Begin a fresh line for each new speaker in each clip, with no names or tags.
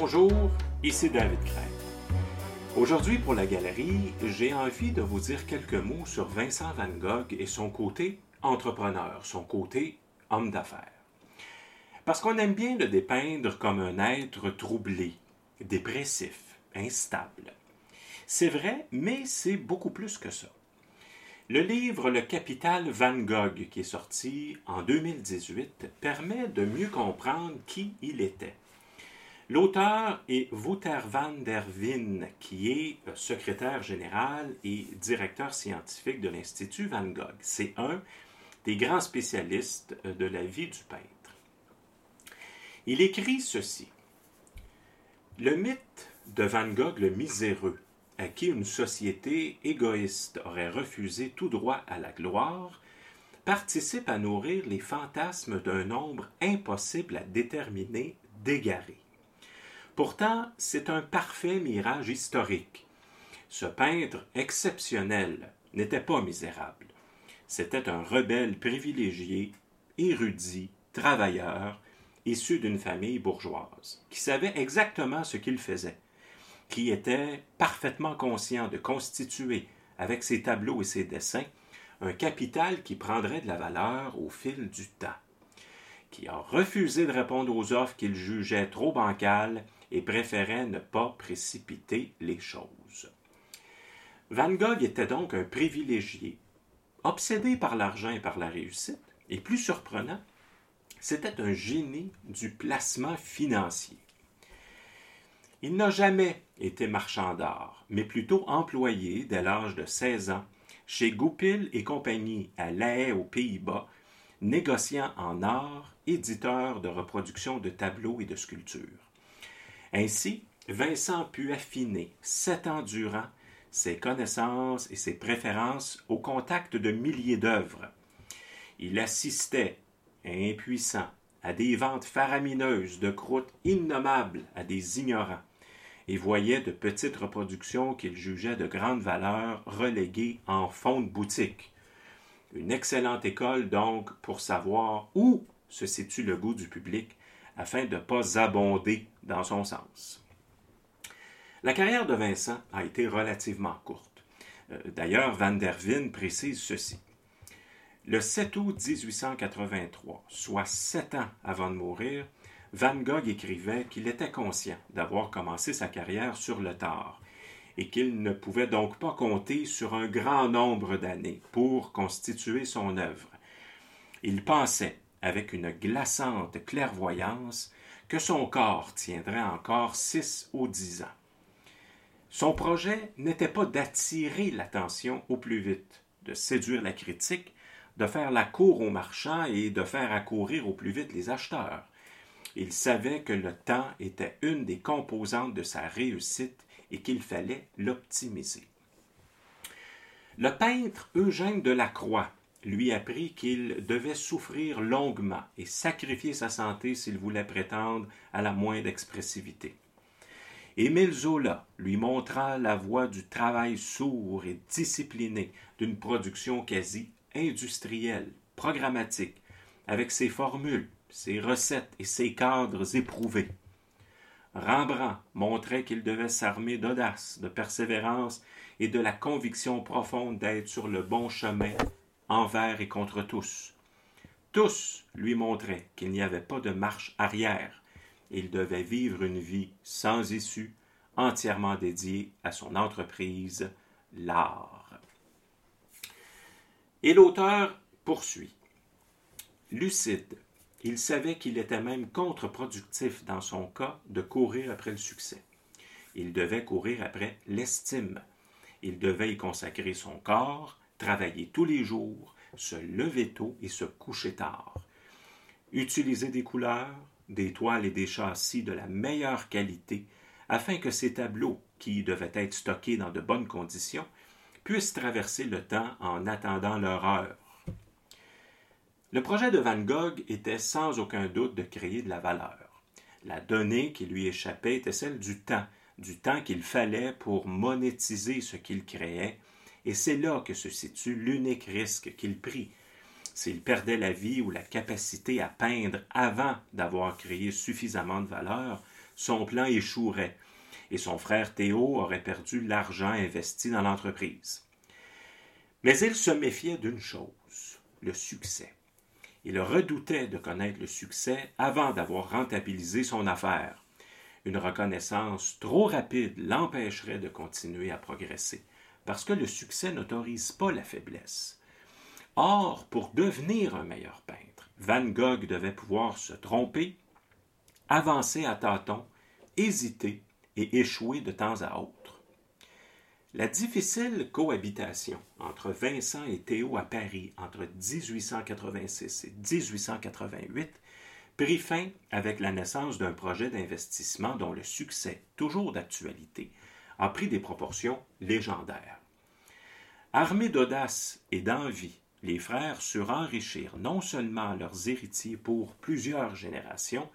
Bonjour, ici David Craig. Aujourd'hui pour la galerie, j'ai envie de vous dire quelques mots sur Vincent Van Gogh et son côté entrepreneur, son côté homme d'affaires. Parce qu'on aime bien le dépeindre comme un être troublé, dépressif, instable. C'est vrai, mais c'est beaucoup plus que ça. Le livre Le Capital Van Gogh, qui est sorti en 2018, permet de mieux comprendre qui il était. L'auteur est Wouter van der Wien, qui est euh, secrétaire général et directeur scientifique de l'Institut Van Gogh. C'est un des grands spécialistes euh, de la vie du peintre. Il écrit ceci. Le mythe de Van Gogh le miséreux, à qui une société égoïste aurait refusé tout droit à la gloire, participe à nourrir les fantasmes d'un nombre impossible à déterminer d'égarés. Pourtant, c'est un parfait mirage historique. Ce peintre exceptionnel n'était pas misérable. C'était un rebelle privilégié, érudit, travailleur, issu d'une famille bourgeoise, qui savait exactement ce qu'il faisait, qui était parfaitement conscient de constituer, avec ses tableaux et ses dessins, un capital qui prendrait de la valeur au fil du temps, qui a refusé de répondre aux offres qu'il jugeait trop bancales et préférait ne pas précipiter les choses. Van Gogh était donc un privilégié, obsédé par l'argent et par la réussite, et plus surprenant, c'était un génie du placement financier. Il n'a jamais été marchand d'art, mais plutôt employé dès l'âge de 16 ans chez Goupil et compagnie à La Haye aux Pays-Bas, négociant en art, éditeur de reproduction de tableaux et de sculptures. Ainsi, Vincent put affiner, sept ans durant, ses connaissances et ses préférences au contact de milliers d'œuvres. Il assistait, impuissant, à des ventes faramineuses de croûtes innommables à des ignorants, et voyait de petites reproductions qu'il jugeait de grande valeur reléguées en fond de boutique. Une excellente école donc pour savoir où se situe le goût du public afin de ne pas abonder dans son sens. La carrière de Vincent a été relativement courte. Euh, d'ailleurs, Van der Wien précise ceci. Le 7 août 1883, soit sept ans avant de mourir, Van Gogh écrivait qu'il était conscient d'avoir commencé sa carrière sur le tard et qu'il ne pouvait donc pas compter sur un grand nombre d'années pour constituer son œuvre. Il pensait avec une glaçante clairvoyance que son corps tiendrait encore six ou dix ans. Son projet n'était pas d'attirer l'attention au plus vite, de séduire la critique, de faire la cour aux marchands et de faire accourir au plus vite les acheteurs. Il savait que le temps était une des composantes de sa réussite et qu'il fallait l'optimiser. Le peintre Eugène Delacroix lui apprit qu'il devait souffrir longuement et sacrifier sa santé s'il voulait prétendre à la moindre expressivité. Émile Zola lui montra la voie du travail sourd et discipliné d'une production quasi industrielle, programmatique, avec ses formules, ses recettes et ses cadres éprouvés. Rembrandt montrait qu'il devait s'armer d'audace, de persévérance et de la conviction profonde d'être sur le bon chemin envers et contre tous. Tous lui montraient qu'il n'y avait pas de marche arrière. Il devait vivre une vie sans issue, entièrement dédiée à son entreprise, l'art. Et l'auteur poursuit. Lucide, il savait qu'il était même contre-productif dans son cas de courir après le succès. Il devait courir après l'estime. Il devait y consacrer son corps, travailler tous les jours, se lever tôt et se coucher tard. Utiliser des couleurs, des toiles et des châssis de la meilleure qualité afin que ces tableaux, qui devaient être stockés dans de bonnes conditions, puissent traverser le temps en attendant leur heure. Le projet de Van Gogh était sans aucun doute de créer de la valeur. La donnée qui lui échappait était celle du temps, du temps qu'il fallait pour monétiser ce qu'il créait et c'est là que se situe l'unique risque qu'il prit. S'il perdait la vie ou la capacité à peindre avant d'avoir créé suffisamment de valeur, son plan échouerait et son frère Théo aurait perdu l'argent investi dans l'entreprise. Mais il se méfiait d'une chose, le succès. Il redoutait de connaître le succès avant d'avoir rentabilisé son affaire. Une reconnaissance trop rapide l'empêcherait de continuer à progresser, parce que le succès n'autorise pas la faiblesse. Or, pour devenir un meilleur peintre, Van Gogh devait pouvoir se tromper, avancer à tâtons, hésiter et échouer de temps à autre. La difficile cohabitation entre Vincent et Théo à Paris entre 1886 et 1888 prit fin avec la naissance d'un projet d'investissement dont le succès, toujours d'actualité, a pris des proportions légendaires. Armés d'audace et d'envie, les frères surent enrichir non seulement leurs héritiers pour plusieurs générations,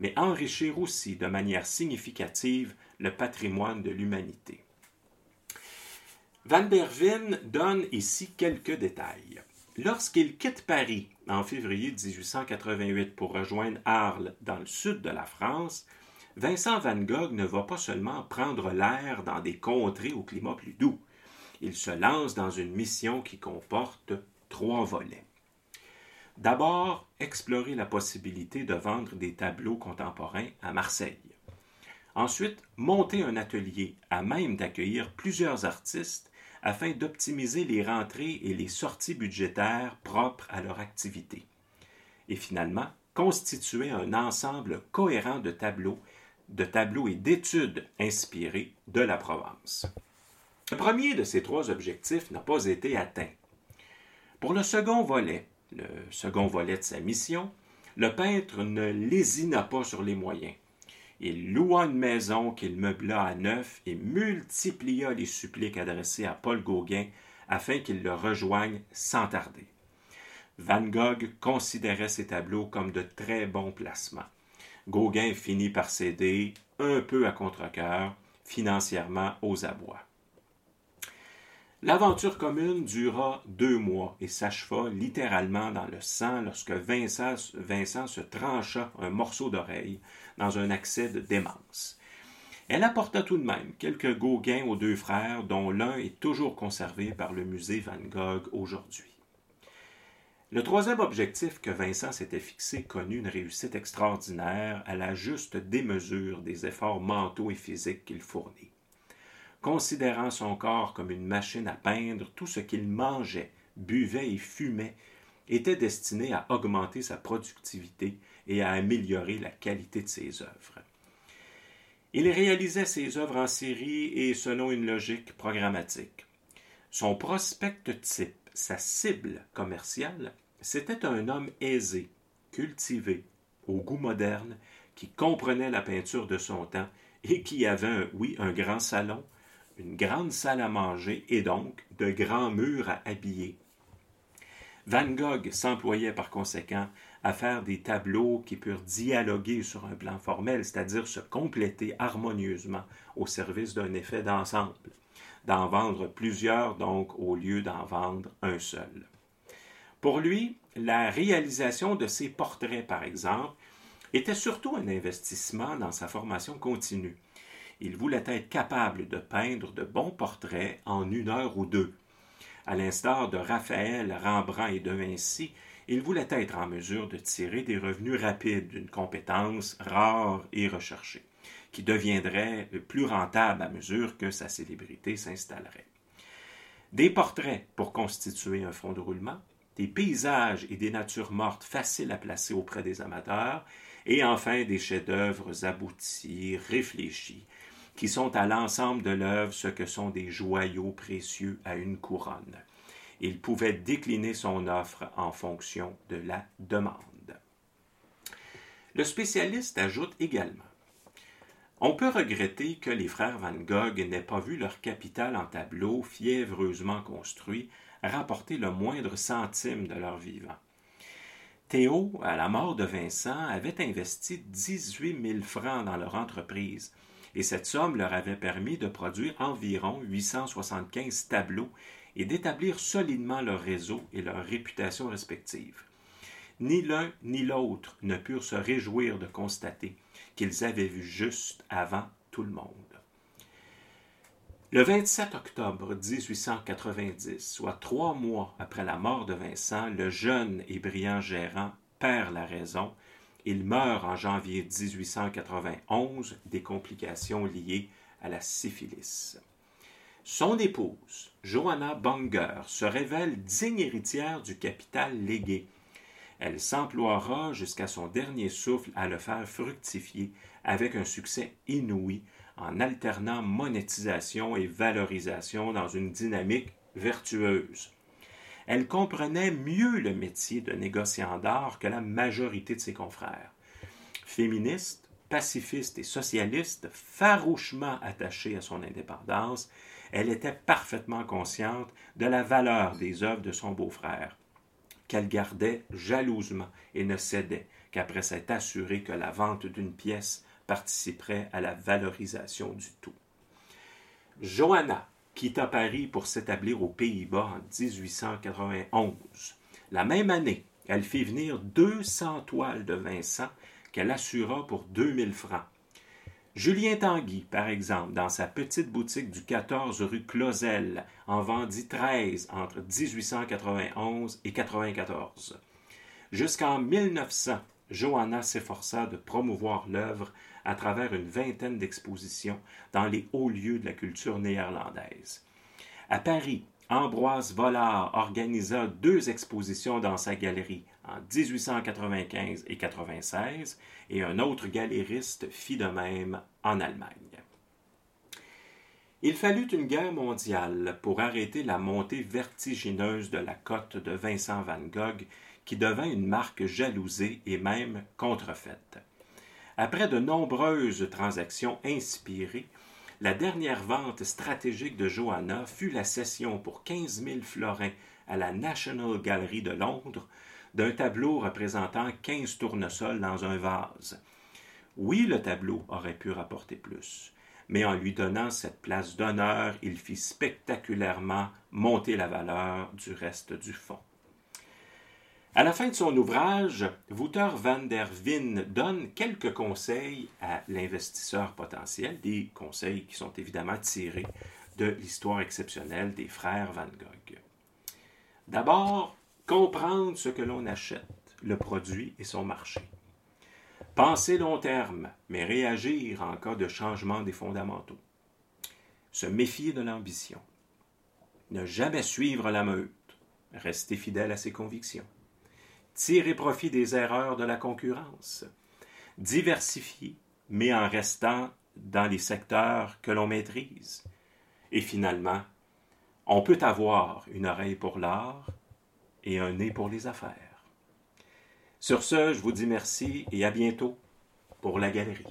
mais enrichir aussi de manière significative le patrimoine de l'humanité. Van Bervin donne ici quelques détails. Lorsqu'il quitte Paris en février 1888 pour rejoindre Arles dans le sud de la France, Vincent Van Gogh ne va pas seulement prendre l'air dans des contrées au climat plus doux. Il se lance dans une mission qui comporte trois volets. D'abord, explorer la possibilité de vendre des tableaux contemporains à Marseille. Ensuite, monter un atelier à même d'accueillir plusieurs artistes afin d'optimiser les rentrées et les sorties budgétaires propres à leur activité. Et finalement, constituer un ensemble cohérent de tableaux, de tableaux et d'études inspirés de la Provence. Le premier de ces trois objectifs n'a pas été atteint. Pour le second volet, le second volet de sa mission, le peintre ne lésina pas sur les moyens. Il loua une maison qu'il meubla à neuf et multiplia les suppliques adressées à Paul Gauguin afin qu'il le rejoigne sans tarder. Van Gogh considérait ses tableaux comme de très bons placements. Gauguin finit par céder, un peu à contre-cœur, financièrement aux abois. L'aventure commune dura deux mois et s'acheva littéralement dans le sang lorsque Vincent, se trancha un morceau d'oreille dans un accès de démence. Elle apporta tout de même quelques Gauguins aux deux frères, dont l'un est toujours conservé par le musée Van Gogh aujourd'hui. Le troisième objectif que Vincent s'était fixé connut une réussite extraordinaire à la juste démesure des efforts mentaux et physiques qu'il fournit. Considérant son corps comme une machine à peindre, tout ce qu'il mangeait, buvait et fumait était destiné à augmenter sa productivité et à améliorer la qualité de ses œuvres. Il réalisait ses œuvres en série et selon une logique programmatique. Son prospect type, sa cible commerciale, c'était un homme aisé, cultivé, au goût moderne, qui comprenait la peinture de son temps et qui avait, oui, un grand salon, une grande salle à manger et donc de grands murs à habiller. Van Gogh s'employait par conséquent à faire des tableaux qui purent dialoguer sur un plan formel, c'est-à-dire se compléter harmonieusement au service d'un effet d'ensemble, d'en vendre plusieurs donc au lieu d'en vendre un seul. Pour lui, la réalisation de ses portraits, par exemple, était surtout un investissement dans sa formation continue. Il voulait être capable de peindre de bons portraits en une heure ou deux. À l'instar de Raphaël, Rembrandt et de Vinci, il voulait être en mesure de tirer des revenus rapides d'une compétence rare et recherchée, qui deviendrait plus rentable à mesure que sa célébrité s'installerait. Des portraits pour constituer un fond de roulement, des paysages et des natures mortes faciles à placer auprès des amateurs, et enfin des chefs-d'œuvre aboutis, réfléchis, qui sont à l'ensemble de l'œuvre ce que sont des joyaux précieux à une couronne. Il pouvait décliner son offre en fonction de la demande. Le spécialiste ajoute également on peut regretter que les frères Van Gogh n'aient pas vu leur capital en tableau fiévreusement construit rapporter le moindre centime de leur vivant. Théo, à la mort de Vincent, avait investi 18 000 francs dans leur entreprise, et cette somme leur avait permis de produire environ 875 tableaux et d'établir solidement leur réseau et leur réputation respective. ni l'un ni l'autre ne purent se réjouir de constater qu'ils avaient vu juste avant tout le monde. Le 27 octobre 1890, soit trois mois après la mort de Vincent, le jeune et brillant gérant perd la raison. Il meurt en janvier 1891 des complications liées à la syphilis. Son épouse, Johanna Banger, se révèle digne héritière du capital légué. Elle s'emploiera jusqu'à son dernier souffle à le faire fructifier avec un succès inouï en alternant monétisation et valorisation dans une dynamique vertueuse. Elle comprenait mieux le métier de négociant d'art que la majorité de ses confrères. Féministe, pacifiste et socialiste, farouchement attachée à son indépendance, elle était parfaitement consciente de la valeur des œuvres de son beau-frère, qu'elle gardait jalousement et ne cédait qu'après s'être assurée que la vente d'une pièce participerait à la valorisation du tout. Johanna quitta Paris pour s'établir aux Pays-Bas en 1891. La même année, elle fit venir 200 toiles de Vincent qu'elle assura pour 2000 francs. Julien Tanguy, par exemple, dans sa petite boutique du 14 rue Clausel, en vendit 13 entre 1891 et 94. Jusqu'en 1900, Johanna s'efforça de promouvoir l'œuvre à travers une vingtaine d'expositions dans les hauts lieux de la culture néerlandaise. À Paris, Ambroise Vollard organisa deux expositions dans sa galerie en 1895 et 96 et un autre galériste fit de même en Allemagne. Il fallut une guerre mondiale pour arrêter la montée vertigineuse de la cote de Vincent van Gogh qui devint une marque jalousée et même contrefaite. Après de nombreuses transactions inspirées, la dernière vente stratégique de Johanna fut la cession pour 15 000 florins à la National Gallery de Londres d'un tableau représentant 15 tournesols dans un vase. Oui, le tableau aurait pu rapporter plus, mais en lui donnant cette place d'honneur, il fit spectaculairement monter la valeur du reste du fonds. À la fin de son ouvrage, Wouter van der Veen donne quelques conseils à l'investisseur potentiel, des conseils qui sont évidemment tirés de l'histoire exceptionnelle des frères Van Gogh. D'abord, comprendre ce que l'on achète, le produit et son marché. Penser long terme, mais réagir en cas de changement des fondamentaux. Se méfier de l'ambition. Ne jamais suivre la meute. Rester fidèle à ses convictions tirer profit des erreurs de la concurrence, diversifier, mais en restant dans les secteurs que l'on maîtrise. Et finalement, on peut avoir une oreille pour l'art et un nez pour les affaires. Sur ce, je vous dis merci et à bientôt pour la galerie.